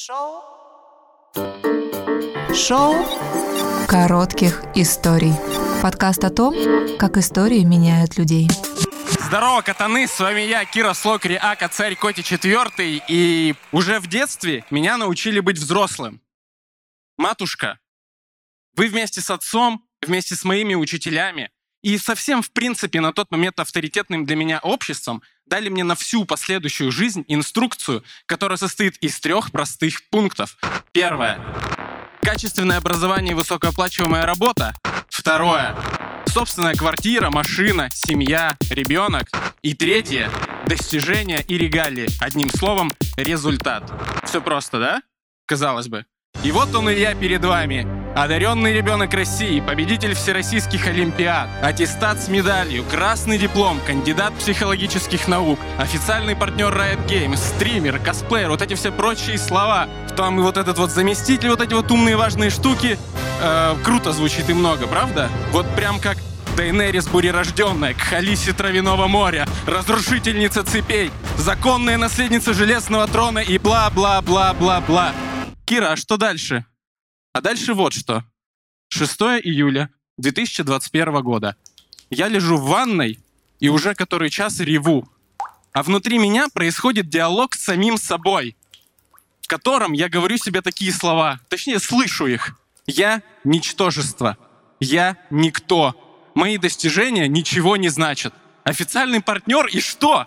Шоу. Шоу коротких историй. Подкаст о том, как истории меняют людей. Здорово, катаны! С вами я, Кира Слокри, Ака, царь Коти четвертый. И уже в детстве меня научили быть взрослым. Матушка, вы вместе с отцом, вместе с моими учителями и совсем, в принципе, на тот момент авторитетным для меня обществом дали мне на всю последующую жизнь инструкцию, которая состоит из трех простых пунктов. Первое. Качественное образование и высокооплачиваемая работа. Второе. Собственная квартира, машина, семья, ребенок. И третье. Достижения и регалии. Одним словом, результат. Все просто, да? Казалось бы. И вот он и я перед вами. Одаренный ребенок России, победитель всероссийских олимпиад, аттестат с медалью, красный диплом, кандидат психологических наук, официальный партнер Riot Games, стример, косплеер, вот эти все прочие слова. Там и вот этот вот заместитель, вот эти вот умные важные штуки. Э, круто звучит и много, правда? Вот прям как Дейнерис бурерожденная, к Халисе Травяного моря, разрушительница цепей, законная наследница Железного трона и бла-бла-бла-бла-бла. Кира, а что дальше? А дальше вот что. 6 июля 2021 года. Я лежу в ванной и уже который час реву. А внутри меня происходит диалог с самим собой, в котором я говорю себе такие слова, точнее слышу их. Я — ничтожество. Я — никто. Мои достижения ничего не значат. Официальный партнер и что?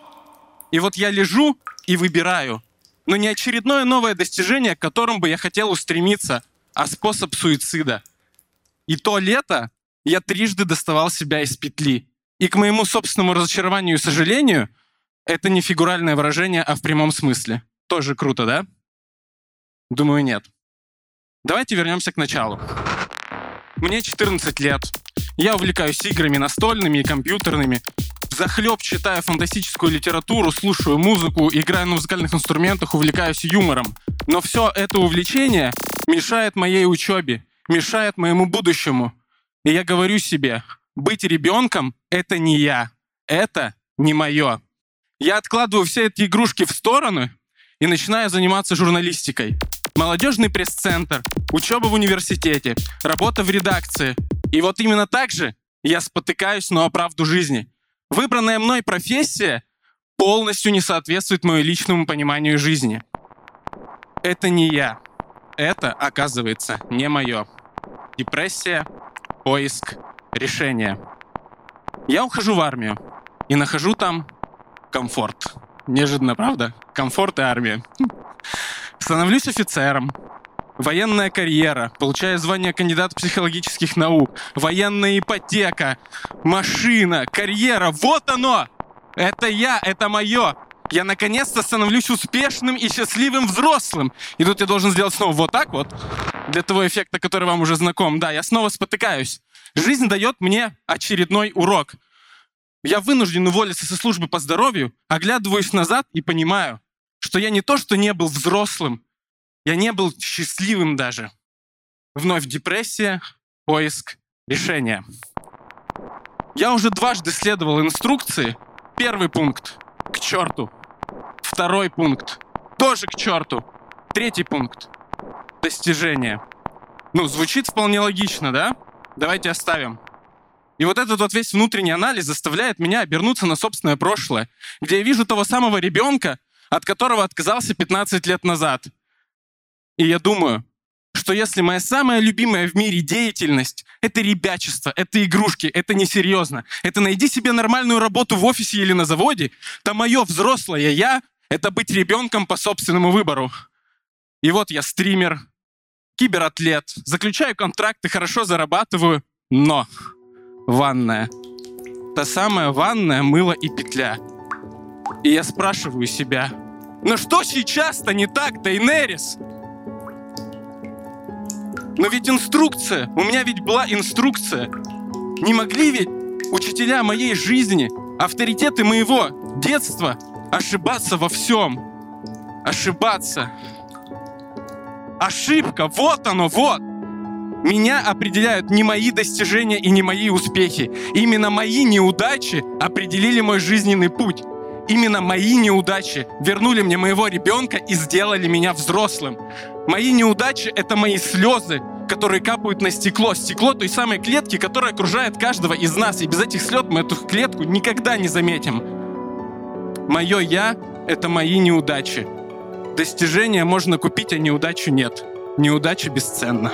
И вот я лежу и выбираю, но не очередное новое достижение, к которому бы я хотел устремиться, а способ суицида. И то лето я трижды доставал себя из петли. И к моему собственному разочарованию и сожалению, это не фигуральное выражение, а в прямом смысле. Тоже круто, да? Думаю, нет. Давайте вернемся к началу. Мне 14 лет. Я увлекаюсь играми настольными и компьютерными захлеб читаю фантастическую литературу, слушаю музыку, играю на музыкальных инструментах, увлекаюсь юмором. Но все это увлечение мешает моей учебе, мешает моему будущему. И я говорю себе, быть ребенком — это не я, это не мое. Я откладываю все эти игрушки в сторону и начинаю заниматься журналистикой. Молодежный пресс-центр, учеба в университете, работа в редакции. И вот именно так же я спотыкаюсь на правду жизни. Выбранная мной профессия полностью не соответствует моему личному пониманию жизни. Это не я. Это, оказывается, не мое. Депрессия, поиск, решение. Я ухожу в армию и нахожу там комфорт. Неожиданно, правда? Комфорт и армия. Становлюсь офицером, военная карьера, получаю звание кандидата психологических наук, военная ипотека, машина, карьера. Вот оно! Это я, это мое. Я наконец-то становлюсь успешным и счастливым взрослым. И тут я должен сделать снова вот так вот, для того эффекта, который вам уже знаком. Да, я снова спотыкаюсь. Жизнь дает мне очередной урок. Я вынужден уволиться со службы по здоровью, оглядываюсь назад и понимаю, что я не то, что не был взрослым, я не был счастливым даже. Вновь депрессия, поиск решения. Я уже дважды следовал инструкции. Первый пункт — к черту. Второй пункт — тоже к черту. Третий пункт — достижение. Ну, звучит вполне логично, да? Давайте оставим. И вот этот вот весь внутренний анализ заставляет меня обернуться на собственное прошлое, где я вижу того самого ребенка, от которого отказался 15 лет назад — и я думаю, что если моя самая любимая в мире деятельность — это ребячество, это игрушки, это несерьезно, это найди себе нормальную работу в офисе или на заводе, то мое взрослое я — это быть ребенком по собственному выбору. И вот я стример, кибератлет, заключаю контракты, хорошо зарабатываю, но ванная. Та самая ванная, мыло и петля. И я спрашиваю себя, ну что сейчас-то не так, Дейнерис? Но ведь инструкция, у меня ведь была инструкция. Не могли ведь учителя моей жизни, авторитеты моего детства ошибаться во всем. Ошибаться. Ошибка, вот оно, вот. Меня определяют не мои достижения и не мои успехи. Именно мои неудачи определили мой жизненный путь. Именно мои неудачи вернули мне моего ребенка и сделали меня взрослым. Мои неудачи — это мои слезы, которые капают на стекло. Стекло той самой клетки, которая окружает каждого из нас. И без этих слез мы эту клетку никогда не заметим. Мое «я» — это мои неудачи. Достижения можно купить, а неудачу нет. Неудача бесценна.